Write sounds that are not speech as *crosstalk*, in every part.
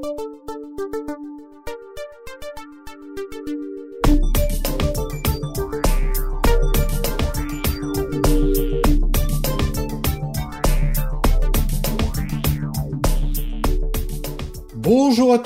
Bonjour à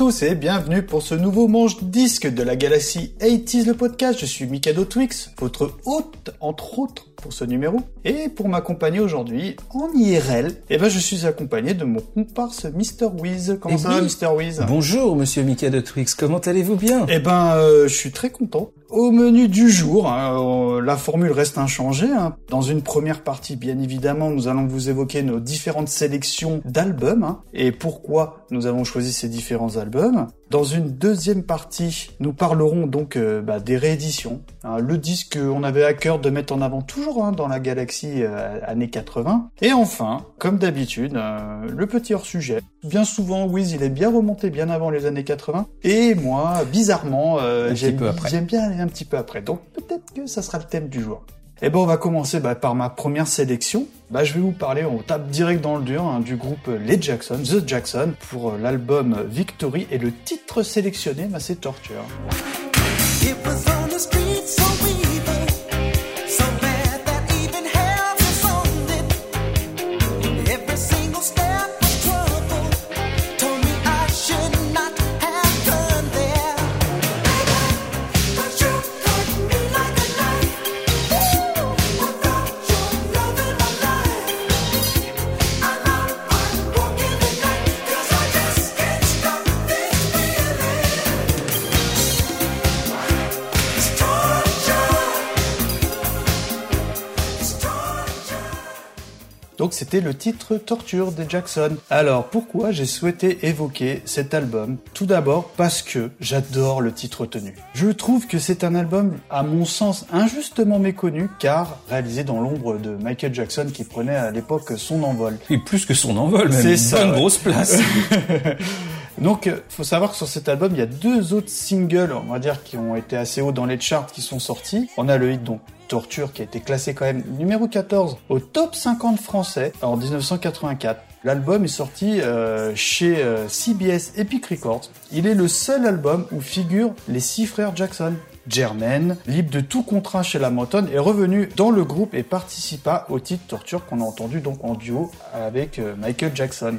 tous et bienvenue pour ce nouveau manche disque de la galaxie 80s le podcast. Je suis Mikado Twix, votre hôte entre autres pour ce numéro. Et pour m'accompagner aujourd'hui en IRL, eh ben je suis accompagné de mon comparse Mr. Wiz. Comment Eh ça va. Mr. Wiz? Bonjour Monsieur Mikado Twix, comment allez-vous bien? Eh ben, euh, je suis très content. Au menu du jour, hein, la formule reste inchangée. hein. Dans une première partie, bien évidemment, nous allons vous évoquer nos différentes sélections d'albums hein, et pourquoi nous avons choisi ces différents albums. Dans une deuxième partie, nous parlerons donc euh, bah, des rééditions. le disque qu'on avait à cœur de mettre en avant toujours dans la galaxie euh, années 80. Et enfin, comme d'habitude, euh, le petit hors-sujet. Bien souvent, Wiz, il est bien remonté bien avant les années 80. Et moi, bizarrement, euh, Un petit j'aime peu après. j'aime bien aller un petit peu après. Donc peut-être que ça sera le thème du jour. Et ben on va commencer bah, par ma première sélection. Bah, je vais vous parler, on tape direct dans le dur, hein, du groupe Les Jackson, The Jackson, pour euh, l'album Victory. Et le titre sélectionné, bah, c'est Torture. It was on the c'était le titre Torture des Jackson. Alors pourquoi j'ai souhaité évoquer cet album? Tout d'abord parce que j'adore le titre tenu. Je trouve que c'est un album à mon sens injustement méconnu car réalisé dans l'ombre de Michael Jackson qui prenait à l'époque son envol. Et plus que son envol, même C'est une ça, bonne ouais. grosse place. *laughs* Donc, euh, faut savoir que sur cet album, il y a deux autres singles, on va dire, qui ont été assez hauts dans les charts, qui sont sortis. On a le hit, donc, Torture, qui a été classé quand même numéro 14 au top 50 français en 1984. L'album est sorti euh, chez euh, CBS Epic Records. Il est le seul album où figurent les six frères Jackson. Jermaine, libre de tout contrat chez la Motown, est revenu dans le groupe et participa au titre Torture qu'on a entendu donc en duo avec Michael Jackson.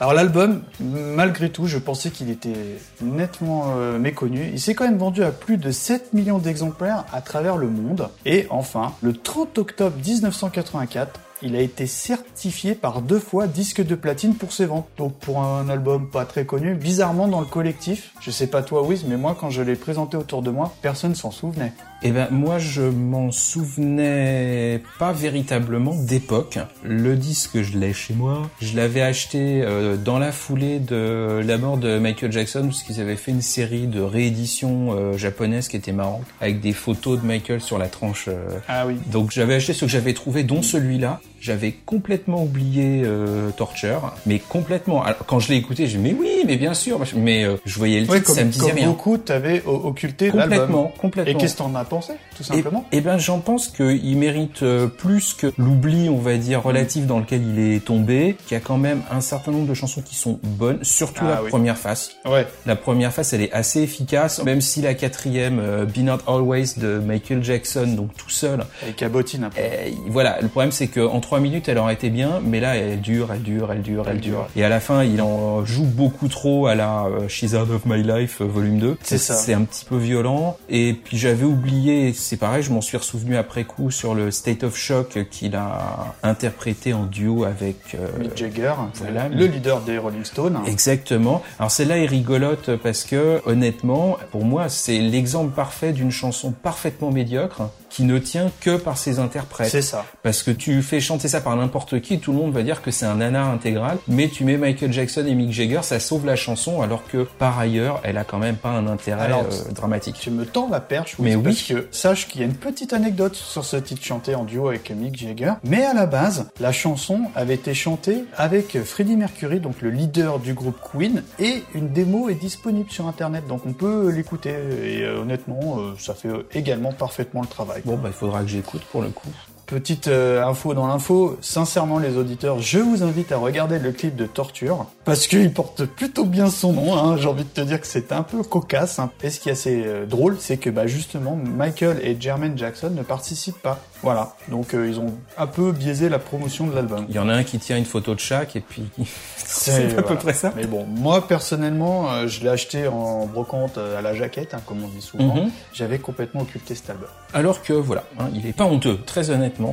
Alors l'album, malgré tout, je pensais qu'il était nettement euh, méconnu. Il s'est quand même vendu à plus de 7 millions d'exemplaires à travers le monde. Et enfin, le 30 octobre 1984, il a été certifié par deux fois disque de platine pour ses ventes. Donc pour un album pas très connu, bizarrement dans le collectif, je sais pas toi Wiz, mais moi quand je l'ai présenté autour de moi, personne s'en souvenait. Eh ben moi je m'en souvenais pas véritablement d'époque. Le disque je l'ai chez moi. Je l'avais acheté euh, dans la foulée de la mort de Michael Jackson parce qu'ils avaient fait une série de rééditions euh, japonaises qui étaient marrantes avec des photos de Michael sur la tranche. euh, Ah oui. Donc j'avais acheté ce que j'avais trouvé, dont celui-là. J'avais complètement oublié euh, Torture, mais complètement. Alors, quand je l'ai écouté, j'ai dit mais oui, mais bien sûr. Mais euh, je voyais le titre, Ouais, comme, ça me disait comme rien. beaucoup, t'avais occulté. Complètement, complètement. Et qu'est-ce que t'en as pensé, tout simplement? eh ben, j'en pense qu'il mérite euh, plus que l'oubli, on va dire, relatif dans lequel il est tombé. Qu'il y a quand même un certain nombre de chansons qui sont bonnes, surtout Ah la oui. première face. Ouais. La première face, elle est assez efficace, même si la quatrième, euh, Be Not Always de Michael Jackson, donc tout seul, Et cabotine un peu. euh, voilà, le problème c'est que en trois minutes elle aurait été bien, mais là elle dure, elle dure, elle dure, elle, dure. Et à la fin il en joue beaucoup trop à la euh, She's Out of My Life euh, volume 2. C'est ça. C'est un petit peu violent. Et puis j'avais oublié, c'est pareil, je m'en suis ressouvenu après coup sur le State of Shock qu'il a interprété en duo avec euh, Mick Jagger, voilà, le leader des Rolling Stones. Exactement. Alors celle-là est rigolote parce que honnêtement, pour moi, c'est l'exemple parfait d'une chanson parfaitement médiocre qui ne tient que par ses interprètes. C'est ça. Parce que tu fais chanter ça par n'importe qui, tout le monde va dire que c'est un nanar intégral, mais tu mets Michael Jackson et Mick Jagger, ça sauve la chanson, alors que par ailleurs, elle a quand même pas un intérêt Alors, euh, dramatique. Tu me tends la perche, Mais oui, oui. parce que sache qu'il y a une petite anecdote sur ce titre chanté en duo avec Mick Jagger. Mais à la base, la chanson avait été chantée avec Freddie Mercury, donc le leader du groupe Queen, et une démo est disponible sur Internet, donc on peut l'écouter. Et euh, honnêtement, euh, ça fait également parfaitement le travail. Bon, bah, il faudra que j'écoute pour le coup. Petite euh, info dans l'info, sincèrement les auditeurs, je vous invite à regarder le clip de Torture, parce qu'il porte plutôt bien son nom, hein. j'ai envie de te dire que c'est un peu cocasse. hein. Et ce qui est assez euh, drôle, c'est que bah, justement, Michael et Jermaine Jackson ne participent pas. Voilà, donc euh, ils ont un peu biaisé la promotion de l'album. Il y en a un qui tient une photo de chaque et puis *laughs* c'est à peu près ça. Mais bon, moi personnellement, je l'ai acheté en brocante à la jaquette, hein, comme on dit souvent. Mhm. J'avais complètement occulté cet album. Alors que voilà, il est pas honteux, très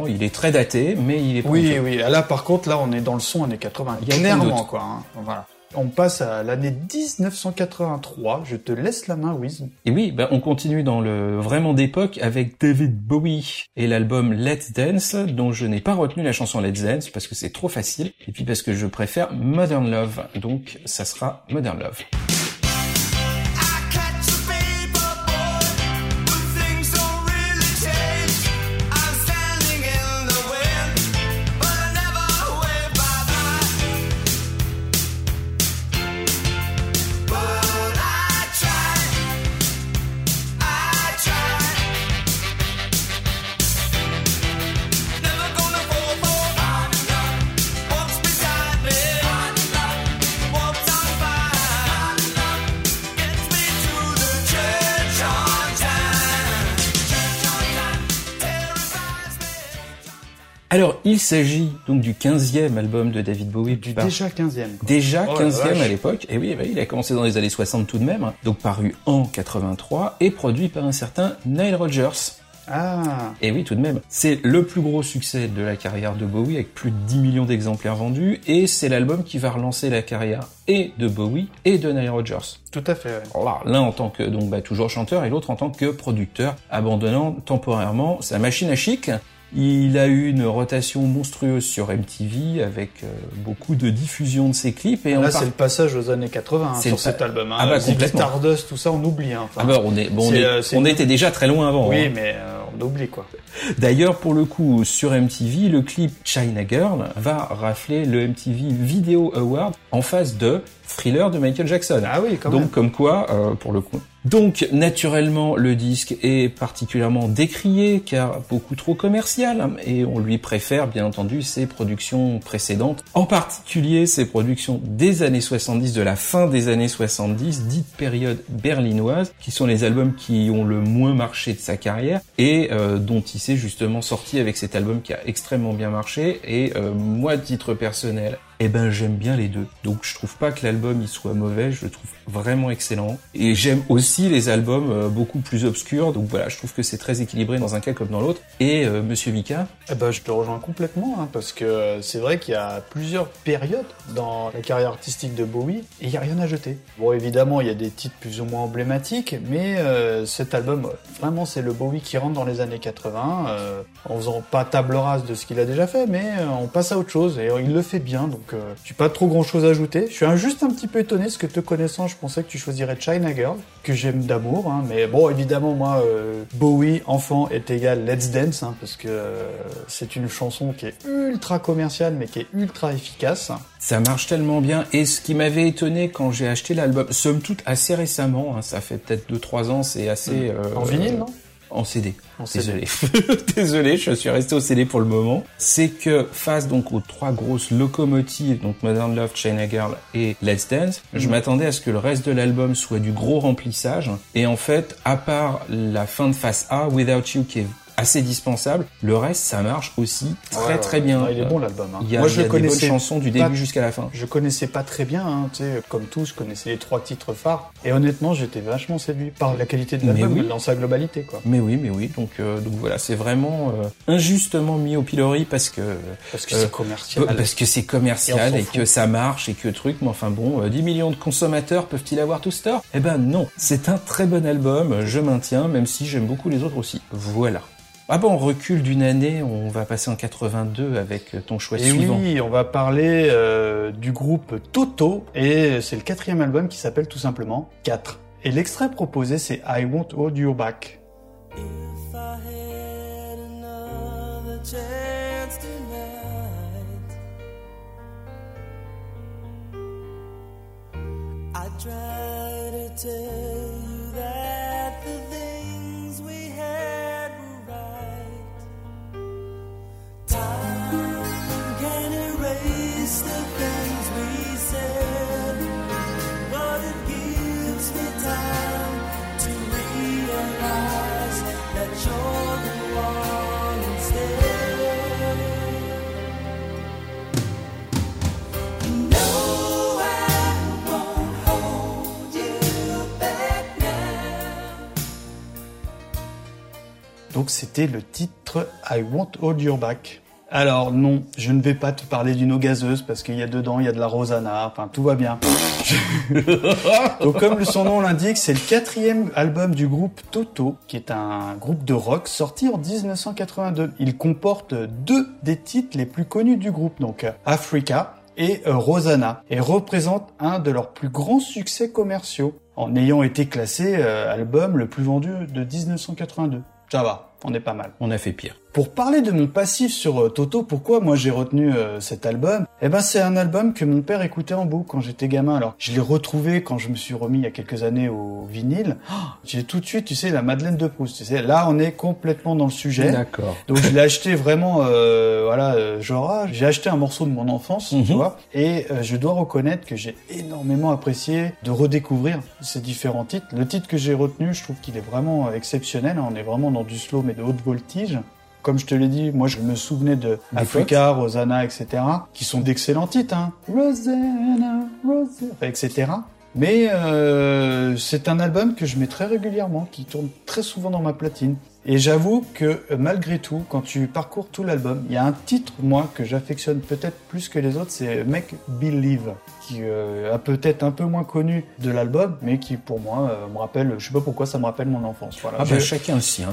il est très daté, mais il est pas Oui, oui. Là, par contre, là, on est dans le son années 80. Il y a Clairement, quoi. hein. Voilà. On passe à l'année 1983. Je te laisse la main, Wiz. Et oui, ben, on continue dans le vraiment d'époque avec David Bowie et l'album Let's Dance, dont je n'ai pas retenu la chanson Let's Dance parce que c'est trop facile, et puis parce que je préfère Modern Love, donc ça sera Modern Love. Il s'agit donc du 15e album de David Bowie, Du par- déjà 15e. Déjà Oh la 15e vache. à l'époque, et oui, bah, il a commencé dans les années 60 tout de même, donc paru en 83, et produit par un certain Nile Rodgers. Ah. Et oui, tout de même. C'est le plus gros succès de la carrière de Bowie, avec plus de 10 millions d'exemplaires vendus, et c'est l'album qui va relancer la carrière et de Bowie et de Nile Rodgers. Tout à fait. ouais. L'un en tant que donc bah, toujours chanteur et l'autre en tant que producteur, abandonnant temporairement sa machine à chic. Il a eu une rotation monstrueuse sur MTV avec euh, beaucoup de diffusion de ses clips et en Là, c'est le passage aux années 80 hein, sur cet album. Hein. Ah bah, complètement. Stardust, tout ça, on oublie. Hein. Enfin, Ah bah, on est bon, on, est- euh, on était déjà très loin avant. oui, hein. mais euh, on oublie quoi. D'ailleurs, pour le coup, sur MTV, le clip China Girl va rafler le MTV Video Award en face de Thriller de Michael Jackson. Ah oui, quand Donc même. comme quoi, pour le coup. Donc naturellement, le disque est particulièrement décrié car beaucoup trop commercial hein, et on lui préfère bien entendu ses productions précédentes, en particulier ses productions des années 70, de la fin des années 70, dite période berlinoise, qui sont les albums qui ont le moins marché de sa carrière et euh, dont il s'est justement sorti avec cet album qui a extrêmement bien marché et euh, moi, titre personnel, eh ben j'aime bien les deux. Donc je trouve pas que l'album il soit mauvais, je le trouve vraiment excellent. Et j'aime aussi les albums euh, beaucoup plus obscurs. Donc voilà, je trouve que c'est très équilibré dans un cas comme dans l'autre. Et euh, Monsieur Vika, Eh ben, je te rejoins complètement, hein, parce que euh, c'est vrai qu'il y a plusieurs périodes dans la carrière artistique de Bowie, et il n'y a rien à jeter. Bon, évidemment, il y a des titres plus ou moins emblématiques, mais euh, cet album, vraiment, c'est le Bowie qui rentre dans les années 80, euh, en faisant pas table rase de ce qu'il a déjà fait, mais on passe à autre chose, et il le fait bien, euh, j'ai pas trop grand chose à ajouter. Je suis juste un petit peu étonné, parce que te connaissant, je pensais que tu choisirais China Girl, que j'aime d'amour, hein, mais bon, évidemment, moi, euh, Bowie, enfant, est égal Let's Dance, hein, parce que euh, c'est une chanson qui est ultra commerciale, mais qui est ultra efficace. ça marche tellement bien. Et ce qui m'avait étonné quand j'ai acheté l'album, somme toute assez récemment, hein, ça fait peut-être 2-3 ans, c'est assez... euh, En vinyle, non? En CD. Désolé. *laughs* Désolé, je suis resté au CD pour le moment. C'est que face donc aux trois grosses locomotives, donc Modern Love, China Girl et Let's Dance, je m'attendais à ce que le reste de l'album soit du gros remplissage. Et en fait, à part la fin de face A, Without You, qui est assez dispensable, le reste, ça marche aussi très Ouais, très bien. Ouais, il est bon l'album. hein. Il y a, Moi, il je y a le des bonnes connaissais chansons du début jusqu'à la fin. Je connaissais pas très bien, hein, tu sais, comme tout, je connaissais les trois titres phares. Et honnêtement, j'étais vachement séduit par la qualité de l'album oui. dans sa globalité, quoi. Mais oui, mais oui. Donc, euh, donc voilà, c'est vraiment euh, injustement mis au pilori parce que Parce que Euh, c'est commercial. Parce que c'est commercial Et que ça marche et que truc, mais enfin bon, euh, 10 millions de consommateurs peuvent-ils avoir tout ce tort Eh ben non, c'est un très bon album, je maintiens, même si j'aime beaucoup les autres aussi. Voilà. Ah bon, on recule d'une année, on va passer en 82 avec euh, ton choix Et suivant. oui, on va parler euh, du groupe Toto, et c'est le quatrième album qui s'appelle tout simplement 4. Et l'extrait proposé, c'est I Won't Hold You Back. If I had another chance tonight, I'd try to tell Donc c'était le titre I Won't Hold Your Back. Alors non, je ne vais pas te parler d'une eau gazeuse parce qu'il y a dedans, il y a de la Rosanna, enfin tout va bien. *laughs* Donc comme son nom l'indique, c'est le quatrième album du groupe Toto, qui est un groupe de rock sorti en 1982. Il comporte deux des titres les plus connus du groupe, donc euh, Africa et euh, Rosanna, et représente un de leurs plus grands succès commerciaux, en ayant été classé euh, album le plus vendu de 1982. Ça va, on est pas mal. On a fait pire. Pour parler de mon passif sur euh, Toto, pourquoi moi j'ai retenu euh, cet album Eh ben c'est un album que mon père écoutait en boucle quand j'étais gamin. Alors je l'ai retrouvé quand je me suis remis il y a quelques années au vinyle. Oh, *gasps* j'ai tout de suite, tu sais, la Madeleine de Proust. Tu sais, là on est complètement dans le sujet. D'accord. Donc je l'ai *laughs* acheté vraiment, euh, voilà, euh, genre ah, j'ai acheté un morceau de mon enfance, Mhm. tu vois, et euh, je dois reconnaître que j'ai énormément apprécié de redécouvrir ces différents titres. Le titre que j'ai retenu, je trouve qu'il est vraiment exceptionnel. hein. On est vraiment dans du slow mais de haute voltige. Comme je te l'ai dit, moi je me souvenais de Des Africa, Rosanna, etc., qui sont d'excellents titres, hein. Rosanna, Rosanna, etc. Mais euh, c'est un album que je mets très régulièrement, qui tourne très souvent dans ma platine. Et j'avoue que malgré tout, quand tu parcours tout l'album, il y a un titre, moi, que j'affectionne peut-être plus que les autres, c'est Make Believe, qui euh, a peut-être un peu moins connu de l'album, mais qui pour moi euh, me rappelle, je sais pas pourquoi, ça me rappelle mon enfance. Voilà. Ah bah Je- chacun le sien.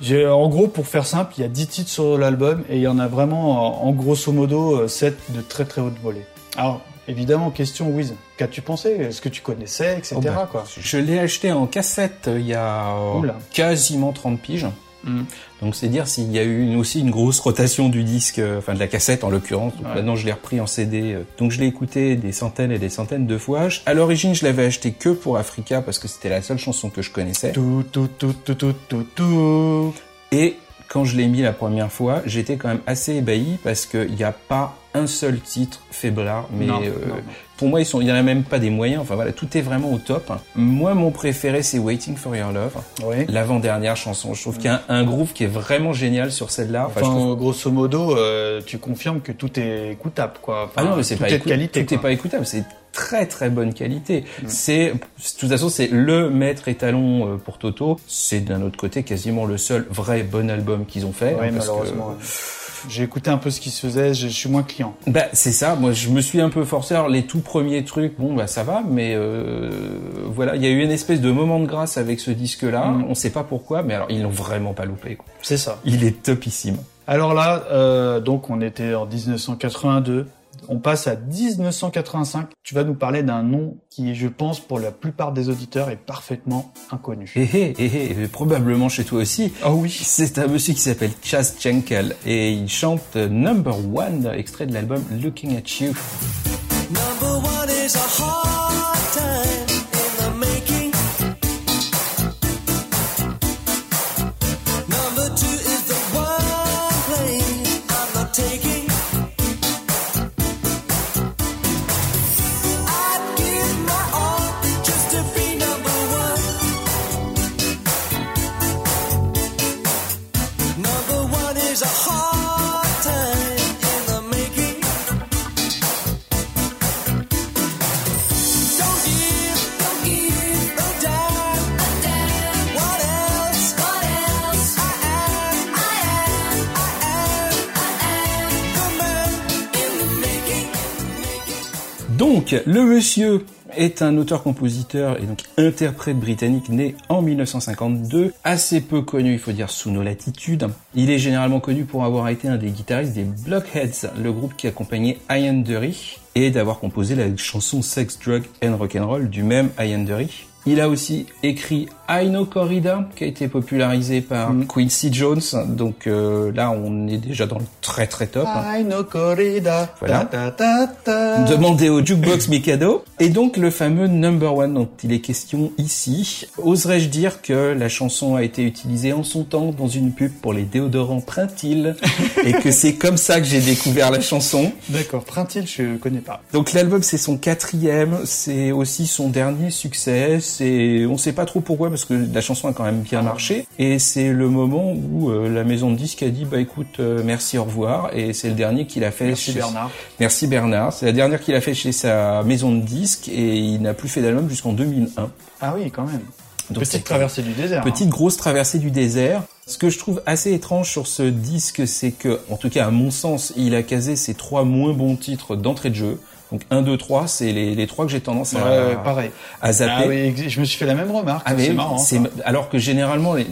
J'ai, en gros, pour faire simple, il y a 10 titres sur l'album et il y en a vraiment, en, grosso modo, 7 de très très haute volée. Alors, évidemment, question, Wiz, qu'as-tu pensé? Est-ce que tu connaissais, etc. Oh bah, quoi? Je l'ai acheté en cassette euh, il y a euh, quasiment 30 piges. Mm. Donc c'est dire s'il y a eu une- aussi une grosse rotation du disque, euh, enfin de la cassette en l'occurrence. Donc Ouais. Maintenant je l'ai repris en CD. euh, Donc je l'ai écouté des centaines et des centaines de fois. Je- À l'origine je l'avais acheté que pour Africa parce que c'était la seule chanson que je connaissais. Tout, tout, tout, tout, tout, tout, tout. Et quand je l'ai mis la première fois, j'étais quand même assez ébahi parce qu'il n'y a pas un seul titre faiblard, mais Non, euh, non, pour moi, il y en a même pas des moyens. Enfin voilà, tout est vraiment au top. Moi, mon préféré, c'est Waiting for Your Love, Ouais. l'avant-dernière chanson. Je trouve qu'il y a un, un groove qui est vraiment génial sur celle-là. Enfin, je Enfin, trouve- grosso modo, euh, tu confirmes que tout est écoutable, quoi. Enfin, Ah non, mais c'est pas écoute- qualité. Tout quoi. est pas écoutable. C'est très très bonne qualité. C'est, de toute façon, c'est le maître étalon euh, pour Toto. C'est d'un autre côté quasiment le seul vrai bon album qu'ils ont fait. Ouais, hein, que- malheureusement. J'ai écouté un peu ce qui se faisait, je, je suis moins client. Bah c'est ça, moi je me suis un peu forcé. Alors les tout premiers trucs, bon bah ça va, mais euh, voilà, il y a eu une espèce de moment de grâce avec ce disque-là. Mm. On sait pas pourquoi, mais alors ils l'ont vraiment pas loupé. C'est ça. Il est topissime. Alors là, euh, donc on était en 1982. On passe à 1985. Tu vas nous parler d'un nom qui, je pense, pour la plupart des auditeurs, est parfaitement inconnu. Et hé, et hé, et probablement chez toi aussi. Ah oui. C'est un monsieur qui s'appelle Chas Jenkel et il chante Number One, extrait de l'album Looking at You. Le monsieur est un auteur-compositeur et donc interprète britannique né en 1952, assez peu connu, il faut dire, sous nos latitudes. Il est généralement connu pour avoir été un des guitaristes des Blockheads, le groupe qui accompagnait Ian Dury, et d'avoir composé la chanson Sex, Drug and Rock'n'Roll du même Ian Dury. Il a aussi écrit I Know Corrida, qui a été popularisé par Quincy Jones, donc euh, là on est déjà dans le très très top. hein. I know corrida. Voilà. Ta, ta, ta, ta. Demandez au Jukebox Mikado. Et donc le fameux Number One dont il est question ici. Oserais-je dire que la chanson a été utilisée en son temps dans une pub pour les déodorants Printil *laughs* et que c'est comme ça que j'ai découvert la chanson. D'accord. Printil, je connais pas. Donc l'album c'est son quatrième, c'est aussi son dernier succès. C'est on sait pas trop pourquoi parce que la chanson a quand même bien marché et c'est le moment où euh, la maison de disques a dit bah écoute euh, merci au revoir et c'est le dernier qu'il a fait Merci chez- Bernard. Merci Bernard. C'est la dernière qu'il a fait chez sa maison de disques et il n'a plus fait d'album jusqu'en 2001. Ah oui, quand même. Donc, Petite traversée du désert. Petite grosse traversée du désert. Ce que je trouve assez étrange sur ce disque, c'est que, en tout cas à mon sens, il a casé ses trois moins bons titres d'entrée de jeu. Donc 1, 2, 3, c'est les, les trois que j'ai tendance à, Ouais, pareil. à zapper. Ah oui, je me suis fait la même remarque. Ah, c'est marrant. ça. alors que généralement, les-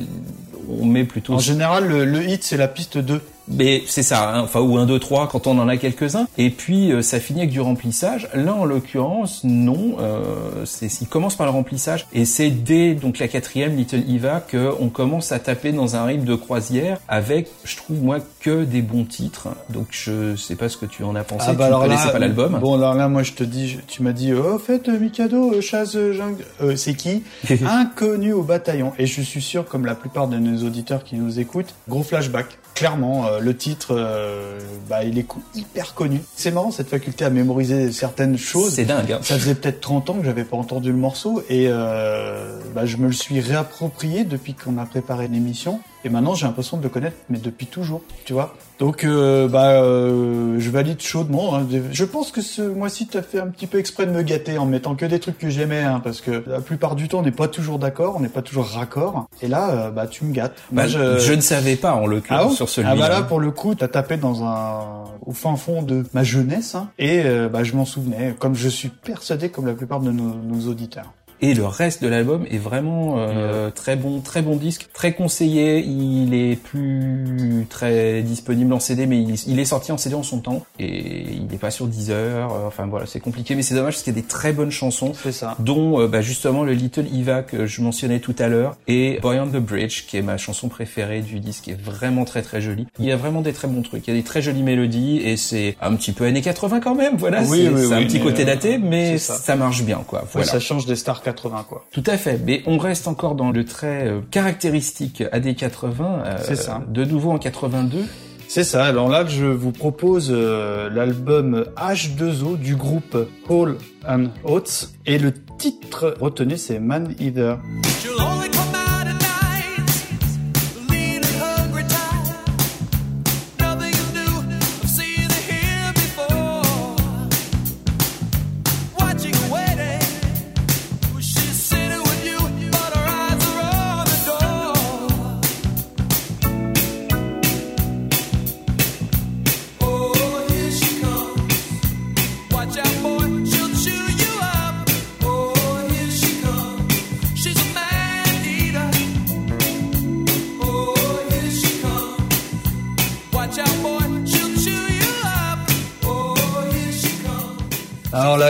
on met plutôt En général, le, le hit, c'est la piste 2. Mais c'est ça, hein, enfin ou un, deux, trois quand on en a quelques-uns. Et puis euh, ça finit avec du remplissage. Là en l'occurrence, non. Euh, il commence par le remplissage et c'est dès donc la quatrième Little Eva que on commence à taper dans un rythme de croisière avec, je trouve moi, que des bons titres. Donc je sais pas ce que tu en as pensé. tu ne connaissais pas l'album. Bon, alors là, moi, je te dis, je- tu m'as dit, oh, en fait, euh, Mikado, euh, Chaz euh, Jungle, euh, c'est qui *laughs* Inconnu au bataillon. Et je suis sûr, comme la plupart de nos auditeurs qui nous écoutent, gros flashback. Clairement, euh, le titre, euh, bah, il est hyper connu. C'est marrant cette faculté à mémoriser certaines choses. C'est dingue. hein. Ça faisait peut-être 30 ans que j'avais pas entendu le morceau et euh, bah, je me le suis réapproprié depuis qu'on a préparé l'émission. Et maintenant, j'ai l'impression de le connaître, mais depuis toujours, tu vois. Donc, euh, bah, euh, je valide chaudement. hein. Je pense que ce mois-ci, tu as fait un petit peu exprès de me gâter en mettant que des trucs que j'aimais, hein, parce que la plupart du temps, on n'est pas toujours d'accord, on n'est pas toujours raccord. Et là, euh, bah, tu me gâtes. Bah, Moi, je... ne savais pas en ah, l'occurrence bon sur celui-là. ah bah là pour le coup t'as tapé dans un au fin fond de ma jeunesse hein, et euh, bah je m'en souvenais comme je suis persuadé comme la plupart de nos, nos auditeurs. Et le reste de l'album est vraiment euh, très bon, très bon disque, très conseillé. Il est plus très disponible en CD, mais il, il est sorti en CD en son temps et il n'est pas sur Deezer. euh, Enfin voilà, c'est compliqué, mais c'est dommage parce qu'il y a des très bonnes chansons, C'est ça. dont euh, bah, justement le Little Eva que je mentionnais tout à l'heure et Boy on the Bridge, qui est ma chanson préférée du disque, qui est vraiment très très jolie. Il y a vraiment des très bons trucs. Il y a des très jolies mélodies et c'est un petit peu années 80 quand même. Voilà, Oui, c'est oui, c'est un oui, petit côté euh, daté, mais ça. ça. marche bien quoi. Voilà. ça change des stars 80 quoi. Tout à fait, mais on reste encore dans le trait euh, caractéristique AD 80. euh, C'est ça. De nouveau en 82. C'est ça. Alors là je vous propose euh, l'album H2O du groupe Hall and Oates et le titre retenu c'est Man Eater.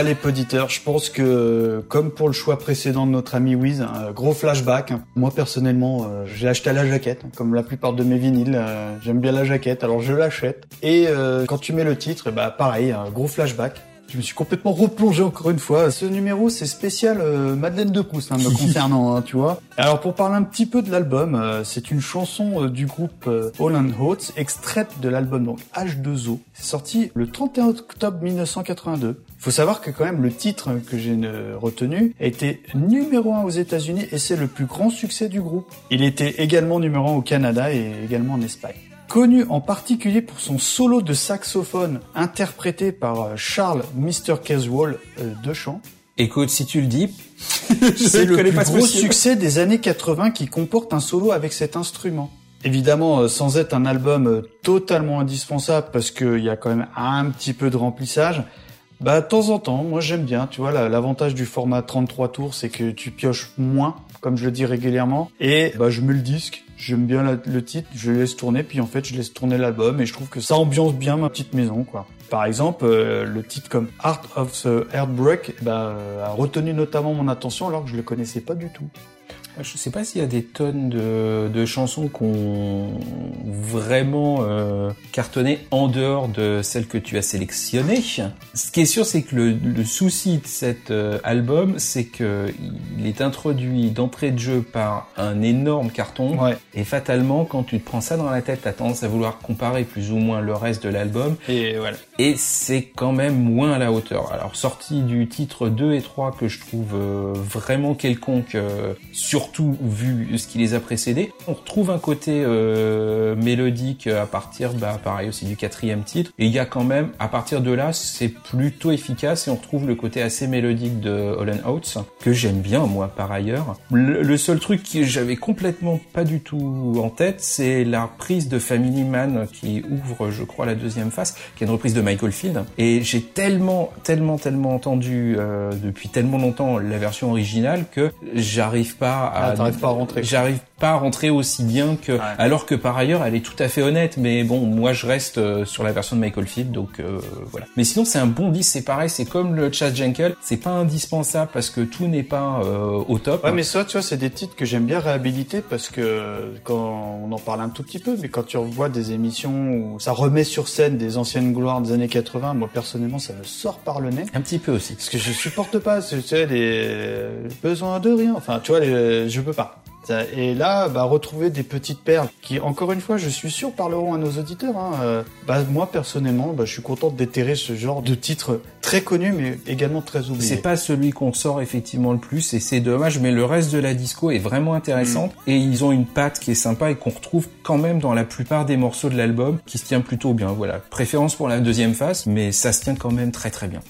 Les poditeurs, je pense que, comme pour le choix précédent de notre ami Wiz, un gros flashback. hein. Moi, personnellement, euh, j'ai acheté la jaquette, hein, comme la plupart de mes vinyles. euh, J'aime bien la jaquette, alors je l'achète. Et euh, quand tu mets le titre, bah pareil, un gros flashback. Je me suis complètement replongé encore une fois. Ce numéro, c'est spécial euh, Madeleine de Proust, hein, me *laughs* concernant, hein, tu vois. Alors pour parler un petit peu de l'album, euh, c'est une chanson euh, du groupe euh, Holland Oates, extraite de l'album donc H2O. C'est sorti le 31 octobre 1982. Faut savoir que quand même le titre que j'ai retenu a été numéro un aux États-Unis et c'est le plus grand succès du groupe. Il était également numéro un au Canada et également en Espagne. Connu en particulier pour son solo de saxophone interprété par euh, Charles Mr. Caswell euh, de chant. Écoute, si tu le dis, *laughs* C'est le plus gros succès des années 80 qui comporte un solo avec cet instrument. Évidemment, euh, sans être un album totalement indispensable parce qu'il y a quand même un petit peu de remplissage, bah de temps en temps, moi j'aime bien, tu vois, la- l'avantage du format 33 tours, c'est que tu pioches moins, comme je le dis régulièrement, et bah je mets le disque, j'aime bien le titre, je laisse tourner, puis en fait je laisse tourner l'album, et je trouve que ça ambiance bien ma petite maison, quoi. Par exemple, euh, le titre comme Art of the Heartbreak bah, a retenu notamment mon attention alors que je le connaissais pas du tout. Je sais pas s'il y a des tonnes de, de chansons qu'on vraiment euh, cartonné en dehors de celles que tu as sélectionnées. Ce qui est sûr, c'est que le, le souci de cet euh, album, c'est que il est introduit d'entrée de jeu par un énorme carton. Ouais. Et fatalement, quand tu te prends ça dans la tête, t'as tendance à vouloir comparer plus ou moins le reste de l'album. Et voilà. Et c'est quand même moins à la hauteur. Alors sorti du titre 2 et 3 que je trouve euh, vraiment quelconque euh, sur surtout vu ce qui les a précédés. On retrouve un côté euh, mélodique à partir, bah, pareil aussi du quatrième titre. Et il y a quand même, à partir de là, c'est plutôt efficace et on retrouve le côté assez mélodique de Holland Oates que j'aime bien moi par ailleurs. Le, seul truc que j'avais complètement pas du tout en tête, c'est la reprise de Family Man qui ouvre, je crois, la deuxième phase, qui est une reprise de Michael Field. Et j'ai tellement, tellement, tellement entendu euh, depuis tellement longtemps la version originale que j'arrive pas à, Ah, t'arrives pas à rentrer. J'arrive pas à rentrer aussi bien que, alors que par ailleurs, elle est tout à fait honnête. Mais bon, moi, je reste euh, sur la version de Michael Field, donc euh, voilà. Mais sinon, c'est un bon disque. C'est pareil, c'est comme le Chas Jenkel. C'est pas indispensable parce que tout n'est pas euh, au top. Ouais, mais ça, tu vois, c'est des titres que j'aime bien réhabiliter parce que quand on en parle un tout petit peu, mais quand tu revois des émissions où ça remet sur scène des anciennes gloires des années 80, moi personnellement, ça me sort par le nez. Un petit peu aussi. Parce que je supporte pas, tu sais, les besoins de rien. Enfin, tu vois, les... je peux pas. Et là, bah, retrouver des petites perles qui, encore une fois, je suis sûr parleront à nos auditeurs. Hein. Euh, Bah, moi, personnellement, bah, je suis content de déterrer ce genre de titres très connus, mais également très oubliés. C'est pas celui qu'on sort effectivement le plus et c'est dommage, mais le reste de la disco est vraiment intéressante et ils ont une patte qui est sympa et qu'on retrouve quand même dans la plupart des morceaux de l'album qui se tient plutôt bien. Voilà, préférence pour la deuxième phase, mais ça se tient quand même très très bien.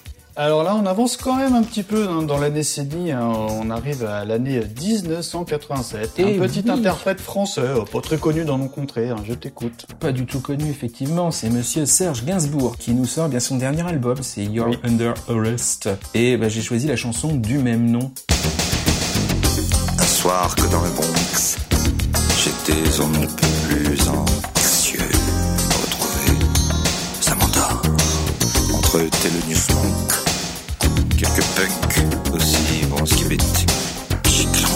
Alors là, on avance quand même un petit peu hein, dans la décennie. hein. On arrive à l'année 1987. Et un petit oui. interprète français, euh, pas très connu dans nos contrées. hein, je t'écoute. Pas du tout connu effectivement, c'est Monsieur Serge Gainsbourg qui nous sort bien son dernier album, c'est You're Oui. Under Arrest. Et bah, j'ai choisi la chanson du même nom. Un soir que dans le Bronx, j'étais on ne peut plus anxieux de retrouver Samantha entre quelques punks aussi bons skibit, giclants de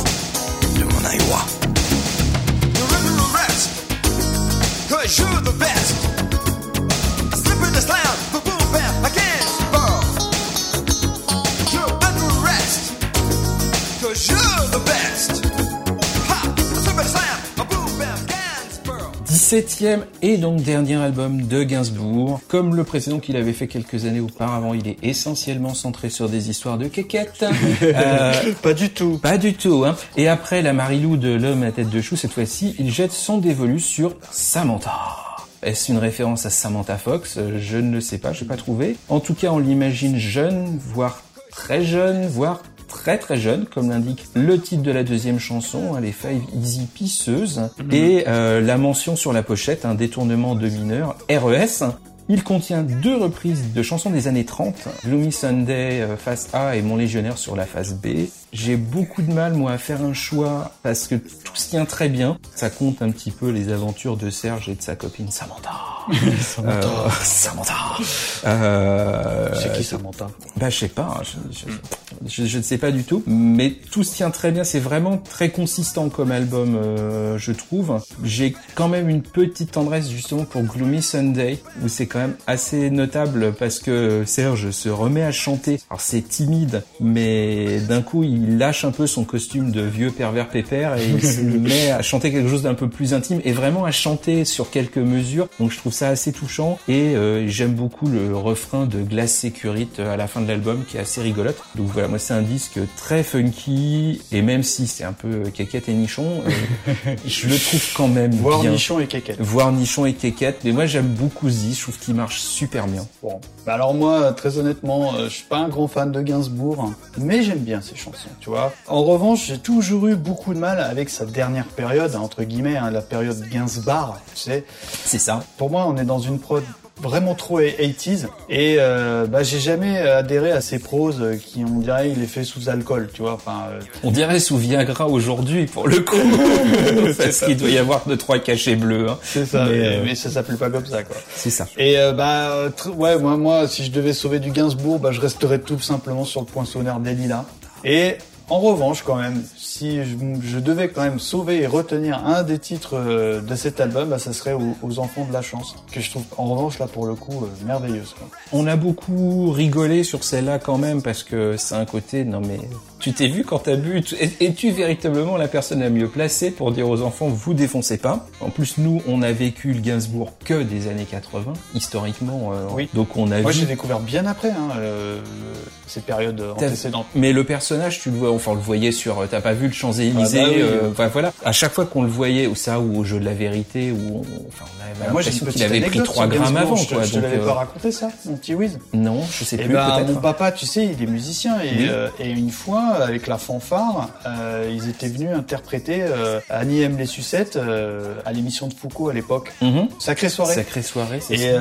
17e et donc dernier album de Gainsbourg. Comme le précédent qu'il avait fait quelques années auparavant, il est essentiellement centré sur des histoires de quéquettes. *laughs* Euh, Pas du tout. Pas du tout, hein. Et après la Marilou de l'homme à tête de chou, cette fois-ci, il jette son dévolu sur Samantha. Est-ce une référence à Samantha Fox? Je ne le sais pas, je n'ai pas trouvé. En tout cas, on l'imagine jeune, voire très jeune, voire très très jeune, comme l'indique le titre de la deuxième chanson, hein, les Five Easy Pisseuses, et euh, la mention sur la pochette, un détournement de mineur, RES. Il contient deux reprises de chansons des années 30, Gloomy Sunday euh, face A et Mon Légionnaire sur la face B. J'ai beaucoup de mal moi à faire un choix parce que tout se tient très bien. Ça compte un petit peu les aventures de Serge et de sa copine Samantha. Samantha. Samantha. Euh, C'est qui Samantha bah je sais pas, hein, je, je, je- je ne sais pas du tout, mais tout se tient très bien, c'est vraiment très consistant comme album, euh, je trouve. J'ai quand même une petite tendresse justement pour Gloomy Sunday, où c'est quand même assez notable parce que Serge se remet à chanter. Alors c'est timide, mais d'un coup il lâche un peu son costume de vieux pervers pépère et il se *laughs* met à chanter quelque chose d'un peu plus intime et vraiment à chanter sur quelques mesures. Donc je trouve ça assez touchant et euh, j'aime beaucoup le refrain de Glace Sécurite à la fin de l'album qui est assez rigolote. Donc voilà, moi c'est un disque très funky et même si c'est un peu caquette et nichon, euh, *laughs* je le trouve quand même Voir bien. Nichon et Kékette. Voir nichon et quéquette, mais moi j'aime beaucoup ce disque, je trouve qu'il marche super bien. Bon. Bah alors moi, très honnêtement, euh, je suis pas un grand fan de Gainsbourg, hein, mais j'aime bien ses chansons, tu vois. En revanche, j'ai toujours eu beaucoup de mal avec sa dernière période, hein, entre guillemets, hein, la période Gainsbar, tu sais. C'est ça. Pour moi, on est dans une prod vraiment trop 80s et euh, bah j'ai jamais adhéré à ces proses qui on dirait il est fait sous alcool tu vois enfin euh, On dirait sous Viagra aujourd'hui pour le coup, *laughs* parce qu'il doit y avoir deux trois cachets bleus. hein. c'est ça Mais, euh, mais ça s'appelle pas comme ça quoi C'est ça. Et euh, bah ouais moi moi si je devais sauver du Gainsbourg bah je resterais tout simplement sur le poinçonnaire des lilas. Et en revanche quand même si je, devais quand même sauver et retenir un des titres euh, de cet album bah ça serait aux, enfants de la chance que je trouve en revanche là pour le coup euh, merveilleuse. On a beaucoup rigolé sur celle-là quand même parce que c'est un côté non mais Tu t'es vu quand t'as bu tu- es- Es-tu véritablement la personne la mieux placée pour dire aux enfants vous défoncez pas En plus, nous, on a vécu le Gainsbourg que des années 80, historiquement. euh, Oui. Donc on a Moi, vu. j'ai découvert bien après hein, euh, cette période antécédente. Mais le personnage, tu le vois, enfin, on le voyait sur, euh, t'as pas vu le Champs-Élysées, Ah bah oui. euh, enfin, voilà. À chaque fois qu'on le voyait, ou ça, ou au jeu de la vérité, où on, enfin, on avait Bah, moi, l'impression qu'il avait pris anecdote 3 sur grammes avant, Je quoi. Je te l'avais euh, pas raconté ça, mon petit Wiz non, je sais Eh plus, peut-être. mon papa, tu sais, il est musicien et, Oui. et une fois, avec la fanfare, euh, ils étaient venus interpréter euh, Annie aime les sucettes euh, à l'émission de Foucault à l'époque. Mhm. Sacrée soirée. Sacrée soirée, c'est Et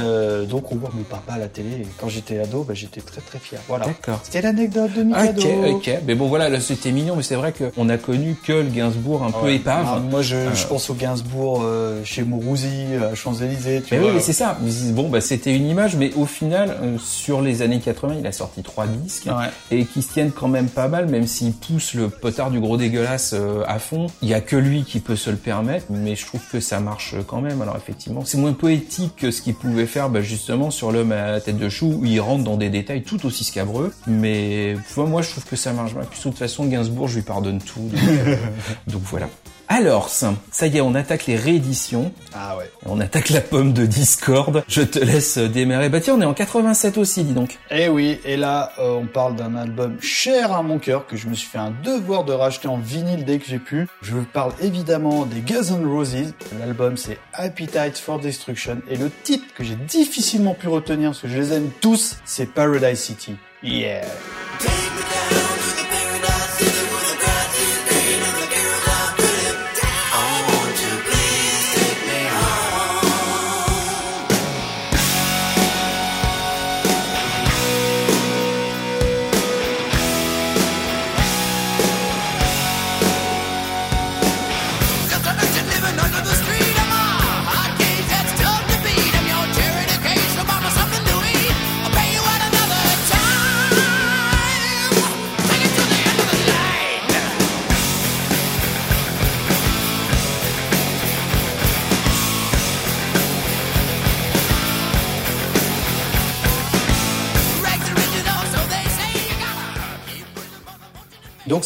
donc on voit mon papa à la télé. Et quand j'étais ado, bah, j'étais très très fier. Voilà. D'accord. C'était l'anecdote de Mikado. Ok, ok. Mais bon, voilà, là, c'était mignon, mais c'est vrai qu'on a connu que le Gainsbourg un peu épave. Ah, moi, je, je pense au Gainsbourg chez Mourouzi, à Champs-Élysées, Mais vois. oui, mais c'est ça. Bon, bah, c'était une image, mais au final, sur les années 80, il a sorti trois disques Ouais. et qui se tiennent quand même pas mal, même s'il pousse le potard du gros dégueulasse euh, à fond. Il y a que lui qui peut se le permettre, mais je trouve que ça marche quand même. Alors effectivement, c'est moins poétique que ce qu'il pouvait faire, bah, justement, sur l'homme à la tête de chou, où il rentre dans des détails tout aussi scabreux. Mais moi, je trouve que ça marche. Puis de toute façon, Gainsbourg, je lui pardonne tout. Donc, euh, *laughs* donc voilà. Alors, ça y est, on attaque les rééditions. Ah ouais. On attaque la pomme de Discord. Je te laisse euh, démarrer. Bah tiens, on est en 87 aussi, dis donc. Et oui, et là, euh, on parle d'un album cher à mon cœur que je me suis fait un devoir de racheter en vinyle dès que j'ai pu. Je vous parle évidemment des Guns N' Roses. L'album, c'est Appetite for Destruction. Et le titre que j'ai difficilement pu retenir, parce que je les aime tous, c'est Paradise City. Yeah.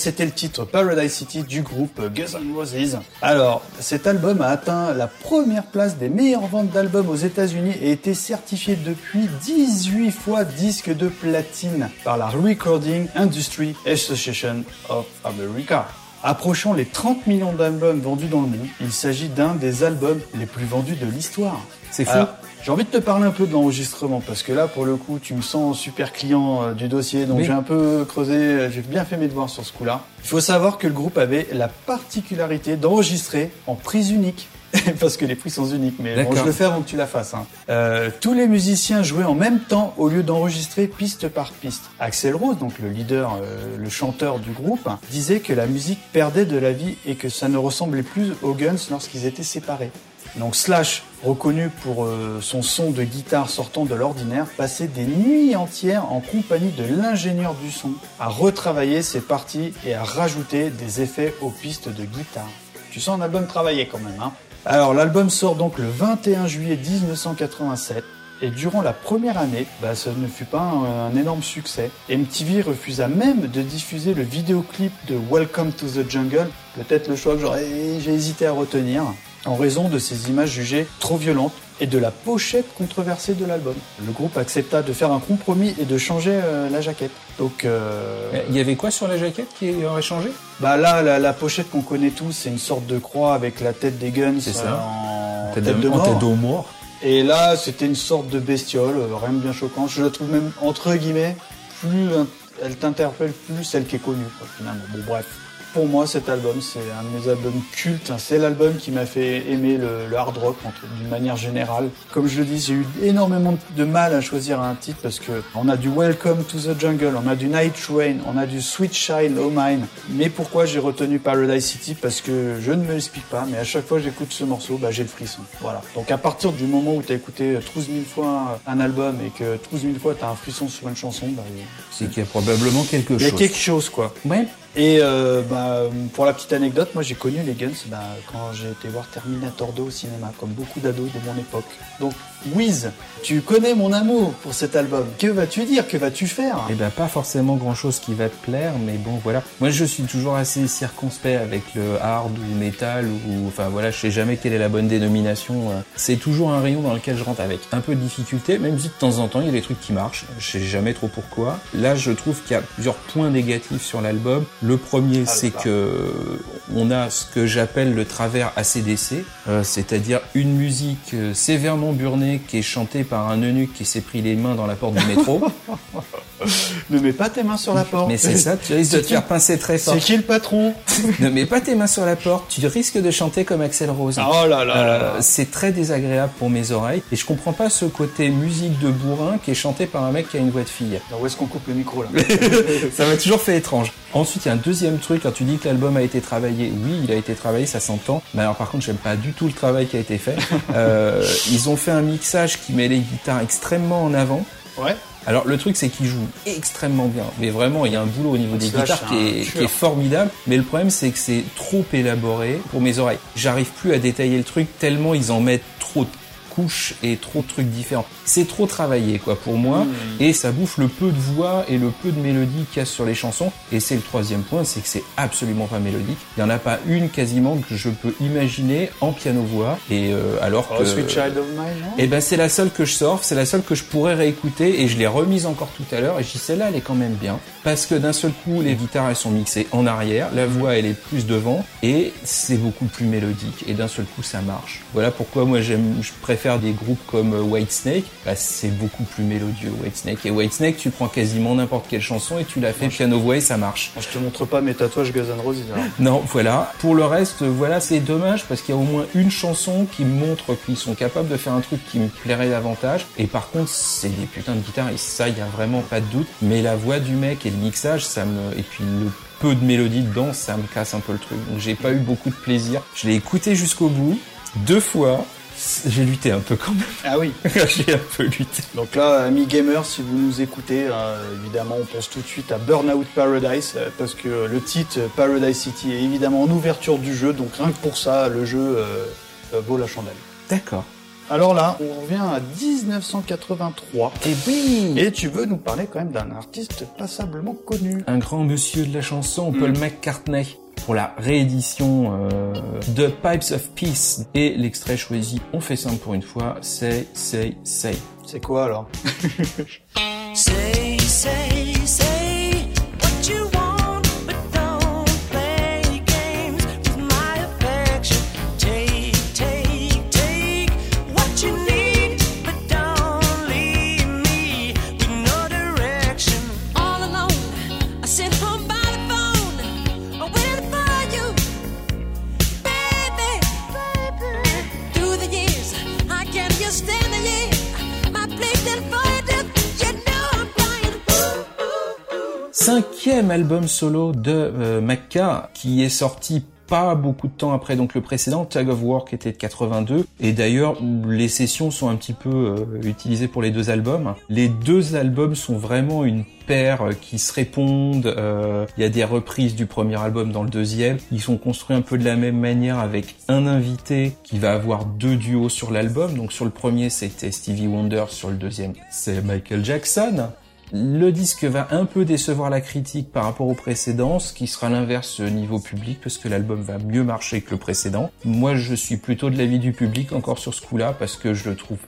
C'était le titre Paradise City du groupe Guns N' Roses. Alors, cet album a atteint la première place des meilleures ventes d'albums aux États-Unis et été certifié depuis 18 fois disque de platine par la Recording Industry Association of America. Approchant les 30 millions d'albums vendus dans le monde, il s'agit d'un des albums les plus vendus de l'histoire. C'est fou. Alors, J'ai envie de te parler un peu de l'enregistrement parce que là, pour le coup, tu me sens super client euh, du dossier, donc Oui. j'ai un peu creusé, euh, j'ai bien fait mes devoirs sur ce coup-là. Il faut savoir que le groupe avait la particularité d'enregistrer en prise unique. *laughs* Parce que les prix sont uniques, mais bon, je le fais avant que tu la fasses. hein. Euh, tous les musiciens jouaient en même temps au lieu d'enregistrer piste par piste. Axel Rose, donc le leader, euh, le chanteur du groupe, disait que la musique perdait de la vie et que ça ne ressemblait plus aux Guns lorsqu'ils étaient séparés. Donc Slash, reconnu pour euh, son son de guitare sortant de l'ordinaire, passait des nuits entières en compagnie de l'ingénieur du son à retravailler ses parties et à rajouter des effets aux pistes de guitare. Tu sens un album travaillé quand même, hein Alors l'album sort donc le 21 juillet 1987. Et durant la première année, bah, ce ne fut pas un, énorme succès. MTV refusa même de diffuser le vidéoclip de Welcome to the Jungle, peut-être le choix que j'aurais, hésité à retenir, en raison de ces images jugées trop violentes et de la pochette controversée de l'album. Le groupe accepta de faire un compromis et de changer euh, la jaquette. Donc, euh, Il y avait quoi sur la jaquette qui aurait changé? Bah là, la, la pochette qu'on connaît tous, c'est une sorte de croix avec la tête des Guns C'est ça. euh, en Tête tête de mort. tête de mort. Et là, c'était une sorte de bestiole, euh, rien de bien choquant. Je la trouve même, entre guillemets, plus euh, elle t'interpelle plus celle qui est connue, quoi, finalement. Bon, bref. Pour moi, cet album, c'est un de mes albums cultes. C'est l'album qui m'a fait aimer le, le hard rock d'une manière générale. Comme je le dis, j'ai eu énormément de mal à choisir un titre parce que on a du Welcome to the Jungle, on a du Night Train, on a du Sweet Shine Oh Mine. Mais pourquoi j'ai retenu Paradise City? Parce que je ne me l'explique pas, mais à chaque fois que j'écoute ce morceau, bah, j'ai le frisson. Voilà. Donc à partir du moment où tu as écouté 12 000 fois un album et que 12 000 fois tu as un frisson sur une chanson, bah, C'est qu'il y a probablement quelque il y a chose. quelque chose quoi. Ouais. Et euh, bah, pour la petite anecdote, moi j'ai connu les Guns bah, quand j'ai été voir Terminator 2 au cinéma, comme beaucoup d'ados de mon époque. Donc, Wiz, tu connais mon amour pour cet album. Que vas-tu dire? Que vas-tu faire? Eh ben pas forcément grand chose qui va te plaire, mais bon voilà. Moi je suis toujours assez circonspect avec le hard ou metal ou enfin voilà, je sais jamais quelle est la bonne dénomination. euh. C'est toujours un rayon dans lequel je rentre avec un peu de difficulté, même si de temps en temps il y a des trucs qui marchent. Je sais jamais trop pourquoi. Là je trouve qu'il y a plusieurs points négatifs sur l'album. Le premier Ah, c'est que on a ce que j'appelle le travers ACDC, euh, c'est-à-dire une musique euh, sévèrement burnée qui est chantée par un eunuque qui s'est pris les mains dans la porte du métro. *laughs* Ne mets pas tes mains sur la porte. Mais c'est ça, tu risques de te qui- faire pincer très fort. C'est qui le patron *laughs* Ne mets pas tes mains sur la porte, tu risques de chanter comme Axel Rose. Oh là là là Euh, là. c'est très désagréable pour mes oreilles et je comprends pas ce côté musique de bourrin qui est chanté par un mec qui a une voix de fille. Alors, Où est-ce qu'on coupe le micro là *laughs* Ça m'a toujours fait étrange. Ensuite, il y a un deuxième truc, quand tu dis que l'album a été travaillé, oui, il a été travaillé, ça s'entend. Mais alors par contre, j'aime pas du tout le travail qui a été fait. *laughs* Euh, ils ont fait un mixage qui met les guitares extrêmement en avant. Ouais. Alors le truc c'est qu'il joue extrêmement bien, mais vraiment il y a un boulot au niveau des guitares qui est, qui est formidable, mais le problème c'est que c'est trop élaboré pour mes oreilles. J'arrive plus à détailler le truc tellement ils en mettent trop de couches et trop de trucs différents. C'est trop travaillé quoi pour moi Mmh. et ça bouffe le peu de voix et le peu de mélodie qu'il y a sur les chansons et c'est le troisième point, c'est que c'est absolument pas mélodique. Il y en a pas une quasiment que je peux imaginer en piano voix et euh, alors Oh, que Sweet Child of Mine, et ben c'est la seule que je sors, c'est la seule que je pourrais réécouter et je l'ai remise encore tout à l'heure et je dis celle-là elle est quand même bien parce que d'un seul coup les guitares elles sont mixées en arrière, la voix elle est plus devant et c'est beaucoup plus mélodique et d'un seul coup ça marche. Voilà pourquoi moi j'aime je préfère des groupes comme euh, Whitesnake, bah, c'est beaucoup plus mélodieux Whitesnake et Whitesnake tu prends quasiment n'importe quelle chanson et tu la fais piano voix et ça marche. Je te montre pas mes tatouages Guns N' Roses. *laughs* Non, voilà. Pour le reste, voilà, c'est dommage parce qu'il y a au moins une chanson qui montre qu'ils sont capables de faire un truc qui me plairait davantage. Et par contre, c'est des putains de guitares et ça, il y a vraiment pas de doute. Mais la voix du mec et le mixage, ça me, et puis le peu de mélodie dedans, ça me casse un peu le truc. Donc j'ai pas eu beaucoup de plaisir. Je l'ai écouté jusqu'au bout, deux fois. J'ai lutté un peu quand même. Ah oui. *laughs* j'ai un peu lutté. Donc là, amis gamers, si vous nous écoutez, euh, évidemment, on pense tout de suite à Burnout Paradise, euh, parce que le titre Paradise City est évidemment en ouverture du jeu, donc rien que pour ça, le jeu euh, euh, vaut la chandelle. D'accord. Alors là, on revient à 1983, Et oui! et tu veux nous parler quand même d'un artiste passablement connu. un grand monsieur de la chanson, Paul McCartney, pour la réédition euh, de Pipes of Peace. Et l'extrait choisi, on fait simple pour une fois, Say, Say, Say. C'est quoi alors? *laughs* Say, say Cinquième album solo de euh, qui est sorti pas beaucoup de temps après donc le précédent, Tag of War qui était de 82 et d'ailleurs les sessions sont un petit peu euh, utilisées pour les deux albums. Les deux albums sont vraiment une paire euh, qui se répondent. euh, Il y a des reprises du premier album dans le deuxième. Ils sont construits un peu de la même manière avec un invité qui va avoir deux duos sur l'album. Donc sur le premier c'était Stevie Wonder, sur le deuxième c'est Michael Jackson. Le disque va un peu décevoir la critique par rapport au précédent, ce qui sera l'inverse niveau public, parce que l'album va mieux marcher que le précédent. Moi, je suis plutôt de l'avis du public encore sur ce coup-là, parce que je le trouve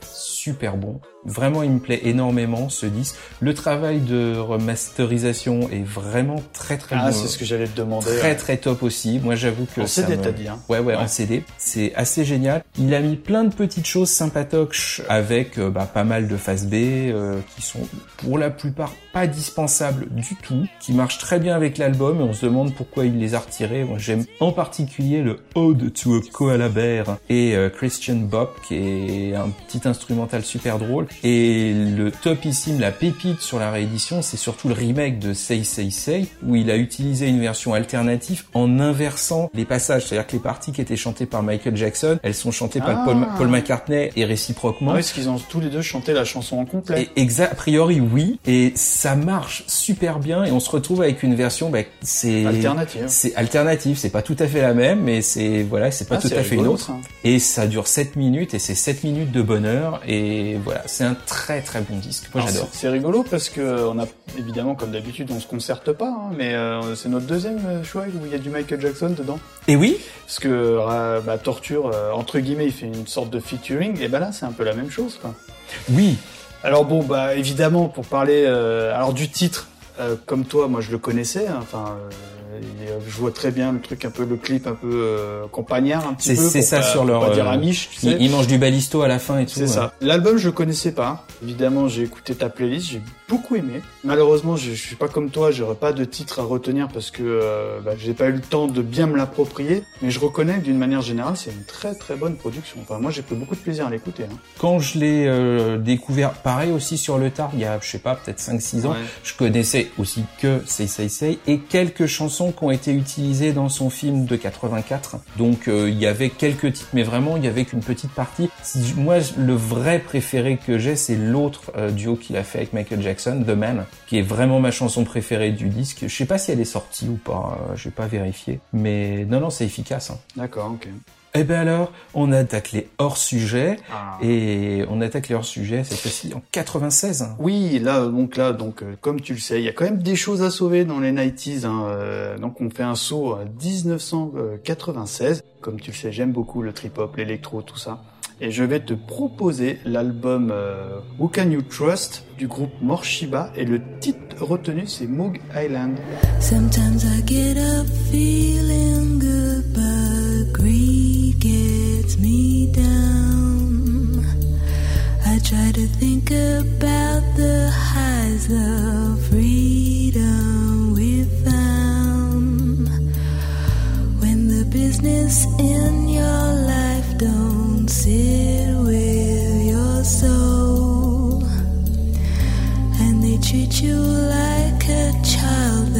super bon. Vraiment, il me plaît énormément, ce disque. Le travail de remasterisation est vraiment très très Ah, bon. c'est ce que j'allais te demander. Très très top aussi. Moi j'avoue que En ça CD, me- t'as dit, hein Ouais, ouais, Ouais. en CD. C'est assez génial. Il a mis plein de petites choses sympatoches avec euh, bah, pas mal de faces B euh, qui sont pour la plupart pas dispensables du tout, qui marchent très bien avec l'album et on se demande pourquoi il les a retirés. Moi j'aime en particulier le Ode to a Koala Bear et euh, Christian Bob qui est un petit instrumental super drôle. Et le topissime, la pépite sur la réédition, c'est surtout le remake de Say Say Say où il a utilisé une version alternative en inversant les passages. C'est-à-dire que les parties qui étaient chantées par Michael Jackson, elles sont chantées par Ah. Paul, Paul McCartney et réciproquement. Ah oui, parce qu'ils ont tous les deux chanté la chanson en complet. Et exa- a priori oui, et ça marche super bien et on se retrouve avec une version, bah, c'est Alternative. C'est alternatif, c'est pas tout à fait la même, mais c'est voilà, c'est pas Ah, tout à fait une autre. ça. Et ça dure 7 minutes et c'est 7 minutes de bonheur et voilà, c'est un très très bon disque. Moi j'adore. c'est- rigolo parce que on a évidemment comme d'habitude on se concerte pas, hein, mais euh, c'est notre deuxième euh, choix où il y a du Michael Jackson dedans. Et oui, Parce que euh, bah, Torture euh, entre guillemets il fait une sorte de featuring et ben là c'est un peu la même chose quoi. oui, Alors bon bah évidemment pour parler euh, alors du titre euh, comme toi moi je le connaissais hein, enfin euh, et, euh, je vois très bien le truc un peu le clip un peu euh, campagnard un petit C'est- peu c'est ça pas- sur leur, pas dire euh, amiche tu sais. ils, mangent du balisto à la fin et tout. C'est ça. L'album, je connaissais pas. Évidemment, j'ai écouté ta playlist, j'ai beaucoup aimé. Malheureusement, je, je suis pas comme toi, j'aurais pas de titre à retenir parce que euh, bah, j'ai pas eu le temps de bien me l'approprier. Mais je reconnais que d'une manière générale, c'est une très très bonne production. Enfin, moi, j'ai pris beaucoup de plaisir à l'écouter. Hein. Quand je l'ai euh, découvert, pareil aussi sur le tard, il y a, je sais pas, peut-être 5-6 ans, Ouais. je connaissais aussi que Say Say Say et quelques chansons qui ont été utilisées dans son film de 84. Donc euh, il y avait quelques titres, mais vraiment il y avait qu'une petite partie. Moi, le vrai préféré que j'ai, c'est l'autre euh, duo qu'il a fait avec Michael Jackson, The Man, qui est vraiment ma chanson préférée du disque. Je sais pas si elle est sortie ou pas, euh, j'ai pas vérifié, mais non non, c'est efficace. hein. D'accord, ok. Eh ben alors, on attaque les hors-sujets. Ah. Et on attaque les hors-sujets cette fois-ci en 96. Oui, là, donc là, donc euh, comme tu le sais, il y a quand même des choses à sauver dans les 90s. Hein, euh, donc on fait un saut à 1996. Comme tu le sais, j'aime beaucoup le trip-hop, l'électro, tout ça. Et je vais te proposer l'album euh, Who Can You Trust du groupe Morshiba et le titre retenu c'est Moog Island. Sometimes I get up feeling good, but greed gets me down. I try to think about the highs of freedom we found. When the business in your life don't sit with your soul. And they treat you like a child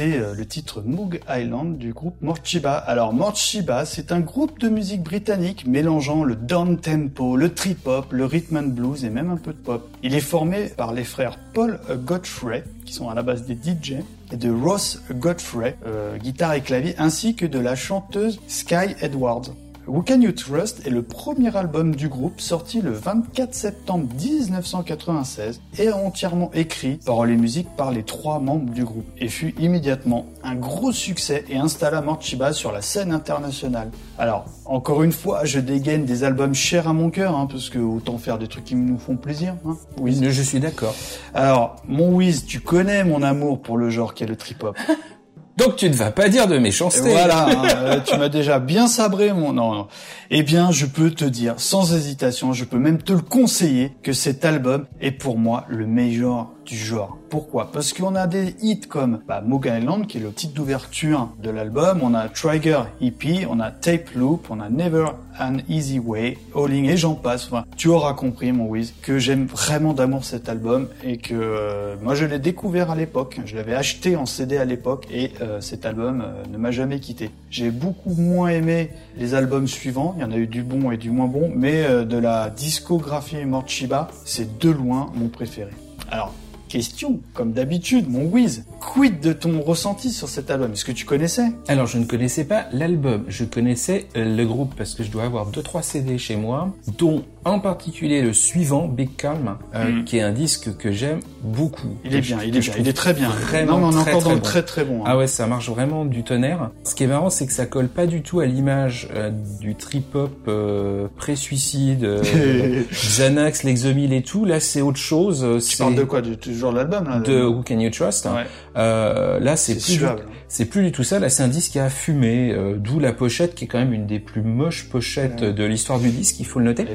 euh, le titre Moog Island du groupe Morshiba. Alors Morshiba, c'est un groupe de musique britannique mélangeant le down tempo, le trip hop, le rhythm and blues et même un peu de pop. Il est formé par les frères Paul Godfrey, qui sont à la base des DJ, et de Ross Godfrey, euh, guitare et clavier, ainsi que de la chanteuse Sky Edwards. Who Can You Trust est le premier album du groupe sorti le 24 septembre 1996 et entièrement écrit, paroles et musique par les trois membres du groupe et fut immédiatement un gros succès et installa Morchiba sur la scène internationale. Alors, encore une fois, je dégaine des albums chers à mon cœur, hein, parce que autant faire des trucs qui nous font plaisir. Hein. Wiz. Je suis d'accord. Alors, mon Wiz, tu connais mon amour pour le genre qu'est le trip-hop. *laughs* Donc tu ne vas pas dire de Et méchanceté. voilà, euh, tu m'as déjà bien sabré mon non, non. Eh bien, je peux te dire sans hésitation, je peux même te le conseiller que cet album est pour moi le meilleur du genre. Pourquoi? Parce qu'on a des hits comme bah, Moog Island qui est le titre d'ouverture de l'album, on a Trigger EP, on a Tape Loop, on a Never an Easy Way, Alling et j'en passe. Tu auras compris mon Wiz que j'aime vraiment d'amour cet album et que euh, moi je l'ai découvert à l'époque, je l'avais acheté en CD à l'époque et euh, cet album euh, ne m'a jamais quitté. J'ai beaucoup moins aimé les albums suivants, il y en a eu du bon et du moins bon, mais euh, de la discographie Morchiba, c'est de loin mon préféré. Alors, question, comme d'habitude, mon Wiz, quid de ton ressenti sur cet album? Est-ce que tu connaissais? Alors je ne connaissais pas l'album, je connaissais euh, le groupe parce que je dois avoir deux trois CD chez moi, dont en particulier le suivant, Big Calm, euh, Mm. qui est un disque que j'aime beaucoup. Il est je- bien, il est bien, il est très bien. Vraiment non, on est très, encore très dans bon. très très bon. hein. Ah ouais, ça marche vraiment du tonnerre. Ce qui est marrant, c'est que ça colle pas du tout à l'image euh, du trip-hop euh, pré-suicide, *laughs* Xanax, Lexomil et tout. Là, c'est autre chose. Tu parles de quoi? Du toujours de l'album là? de Who Can You Trust? Ouais. Euh, là, c'est plus, c'est plus du tout ça. Là, c'est un disque a fumé, euh, d'où la pochette qui est quand même une des plus moches pochettes Ouais. de l'histoire du disque. Il faut le noter.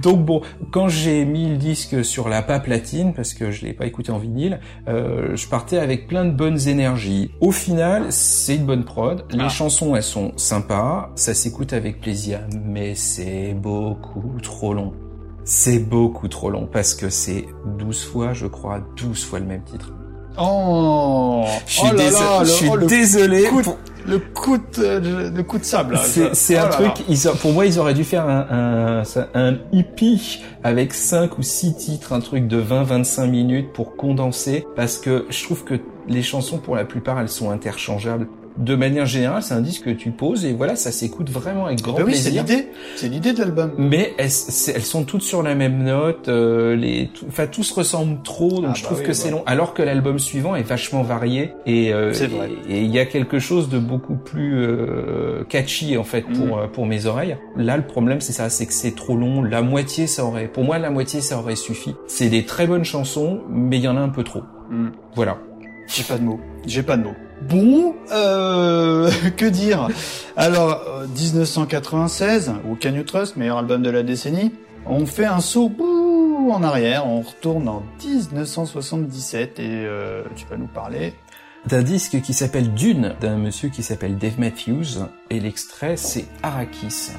Donc bon, quand j'ai mis le disque sur la pas platine, parce que je l'ai pas écouté en vinyle, euh, je partais avec plein de bonnes énergies. Au final, c'est une bonne prod. Les Ah. chansons, elles sont sympas, ça s'écoute avec plaisir, mais c'est beaucoup trop long. C'est beaucoup trop long parce que c'est 12 fois, je crois, 12 fois le même titre. Oh, Je suis, oh là déso- là, je le- suis oh, le désolé. coup de- pour- Le coup de, le coup de sable. là, C'est oh un là truc, ils pour moi, ils auraient dû faire un, un, un hippie avec 5 ou 6 titres, un truc de 20-25 minutes pour condenser, parce que je trouve que les chansons, pour la plupart, elles sont interchangeables. De manière générale, c'est un disque que tu poses et voilà, ça s'écoute vraiment avec grand Bah oui, c'est plaisir. l'idée. C'est l'idée de l'album. Mais elles, c'est- elles sont toutes sur la même note, euh, les, enfin tout se ressemble trop, donc Ah je bah trouve oui, que c'est bah. long. Alors que l'album suivant est vachement varié et euh, C'est il y a quelque chose de beaucoup plus euh, catchy en fait pour Mhm. euh, pour mes oreilles. Là, le problème c'est ça, c'est que c'est trop long. La moitié, ça aurait, pour moi, la moitié, ça aurait suffi. C'est des très bonnes chansons, mais il y en a un peu trop. Hmm. Voilà. J'ai pas de mots. J'ai pas de mots. Bon, euh, *laughs* que dire? Alors, euh, 1996, ou Can You Trust, meilleur album de la décennie, on fait un saut bouh, en arrière, on retourne en 1977 et euh, tu vas nous parler. D'un disque qui s'appelle Dune, d'un monsieur qui s'appelle Dave Matthews, et l'extrait c'est Arrakis.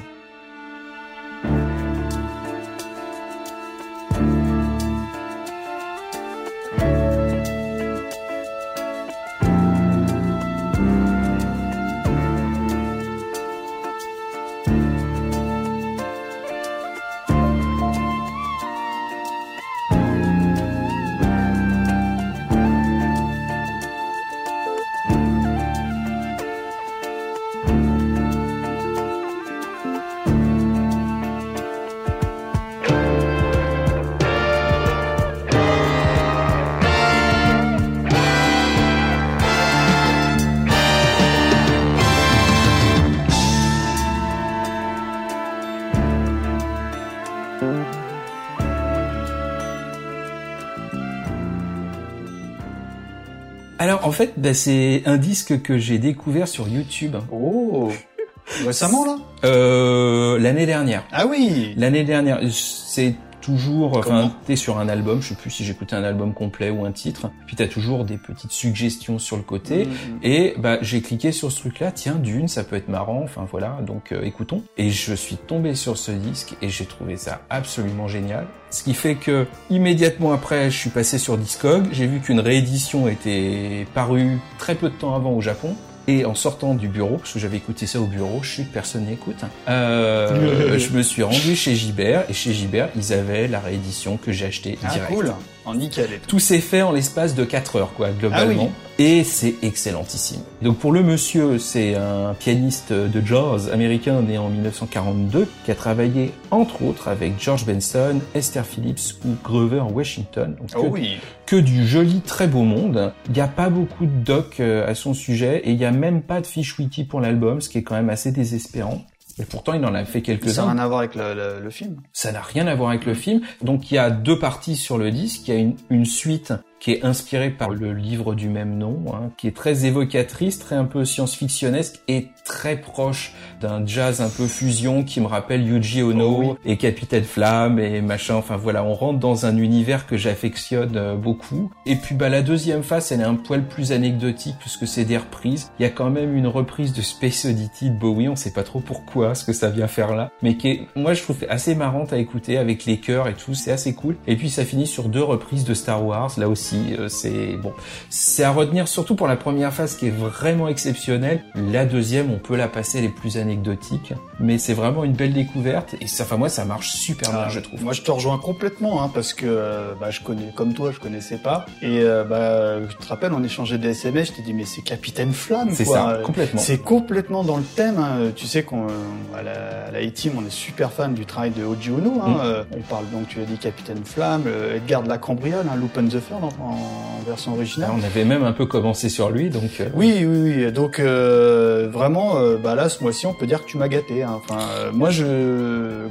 En fait, bah, c'est un disque que j'ai découvert sur YouTube. Oh. Récemment, là? Euh, l'année dernière. Ah oui. L'année dernière, c'est toujours, enfin, Comment t'es sur un album, je sais plus si j'écoutais un album complet ou un titre, puis t'as toujours des petites suggestions sur le côté, Mhm. et bah j'ai cliqué sur ce truc-là, tiens, Dune, ça peut être marrant, enfin voilà, donc euh, écoutons. Et je suis tombé sur ce disque et j'ai trouvé ça absolument génial. Ce qui fait que immédiatement après, je suis passé sur Discog, j'ai vu qu'une réédition était parue très peu de temps avant au Japon. Et en sortant du bureau, parce que j'avais écouté ça au bureau, je suis personne n'écoute, euh, *laughs* je me suis rendu chez Gibert, et chez Gibert, ils avaient la réédition que j'ai achetée Ah direct. cool En nickel et tout. Tout s'est fait en l'espace de 4 heures, quoi, globalement. Et c'est excellentissime. Donc pour le monsieur, c'est un pianiste de jazz américain né en 1942 qui a travaillé entre autres avec George Benson, Esther Phillips ou Grover Washington. Donc, Oh que, oui que du joli, très beau monde. Il n'y a pas beaucoup de docs euh, à son sujet et il n'y a même pas de fiche wiki pour l'album, ce qui est quand même assez désespérant. Et pourtant, il en a fait Ça n'a quelques-uns. rien à voir avec le, le- le film. Ça n'a rien à voir avec le film. Donc il y a deux parties sur le disque. Il y a une, une suite qui est inspirée par le livre du même nom, hein, qui est très évocatrice, très un peu science-fictionnesque et très proche d'un jazz un peu fusion qui me rappelle Yuji Ono Oh oui. et Capitaine Flamme et machin. Enfin voilà, on rentre dans un univers que j'affectionne euh, beaucoup. Et puis bah la deuxième phase, elle est un poil plus anecdotique puisque c'est des reprises. Il y a quand même une reprise de Space Oddity de Bowie. On sait pas trop pourquoi, ce que ça vient faire là, mais qui est, moi je trouve assez marrante à écouter avec les chœurs et tout. C'est assez cool. Et puis ça finit sur deux reprises de Star Wars. Là aussi, euh, c'est bon. C'est à retenir surtout pour la première phase qui est vraiment exceptionnelle. La deuxième, on peut la passer les plus anecdotiques, mais c'est vraiment une belle découverte. Et ça, enfin moi, ça marche super bien, Ah, je trouve. Moi, je te rejoins complètement, hein, parce que euh, bah, je connais, comme toi, je connaissais pas. Et euh, bah, je te rappelle, on échangeait des SMS. Je t'ai dit, mais c'est Capitaine Flamme, C'est ça, complètement. C'est complètement dans le thème. hein. Tu sais qu'on à la, à la A-Team, on est super fan du travail de Oji Ono. Hein. Mm. On parle donc, tu as dit Capitaine Flamme, Edgar de la Cambriole, hein, Loop and the Third en, en version originale. On avait même un peu commencé sur lui, donc. euh, Oui, oui, oui. Donc euh, vraiment, euh, bah là, ce mois-ci, on peut dire que tu m'as gâté. hein. Enfin, moi, je,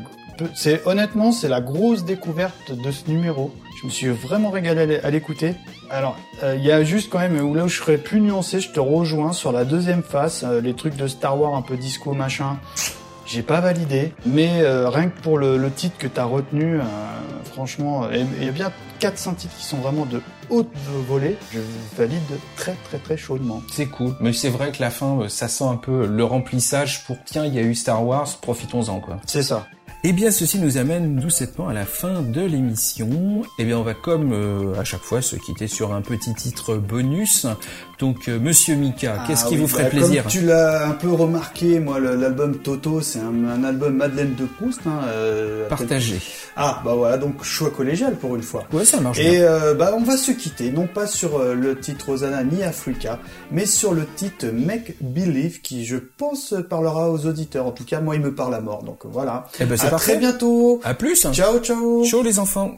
c'est honnêtement, c'est la grosse découverte de ce numéro. Je me suis vraiment régalé à l'é- à l'écouter. Alors, il y a juste quand même où là où je serais plus nuancé, je te rejoins sur la deuxième face, les trucs de Star Wars un peu disco machin. j'ai pas validé, mais euh, rien que pour le, le titre que t'as retenu, euh, franchement, il y a bien 4-5 titres qui sont vraiment de haute volée, je valide très très très chaudement. C'est cool. Mais c'est vrai que la fin, euh, ça sent un peu le remplissage pour tiens, il y a eu Star Wars, profitons-en quoi. C'est ça. Eh bien, ceci nous amène doucettement à la fin de l'émission. Eh bien, on va comme euh, à chaque fois se quitter sur un petit titre bonus. Donc, euh, Monsieur Mika, qu'est-ce Ah qui oui, vous ferait bah, plaisir Comme tu l'as un peu remarqué, moi, l'album Toto, c'est un, un album Madeleine de Proust. Hein, euh, Partager. Ah, bah voilà, donc choix collégial pour une fois. Ouais, ça marche Et bien. euh, bah on va se quitter, non pas sur le titre Rosanna ni Africa, mais sur le titre Make Believe qui je pense parlera aux auditeurs. En tout cas, moi il me parle à mort. Donc voilà. Eh ben, c'est à parfait. très bientôt. À plus. Ciao ciao. Ciao les enfants.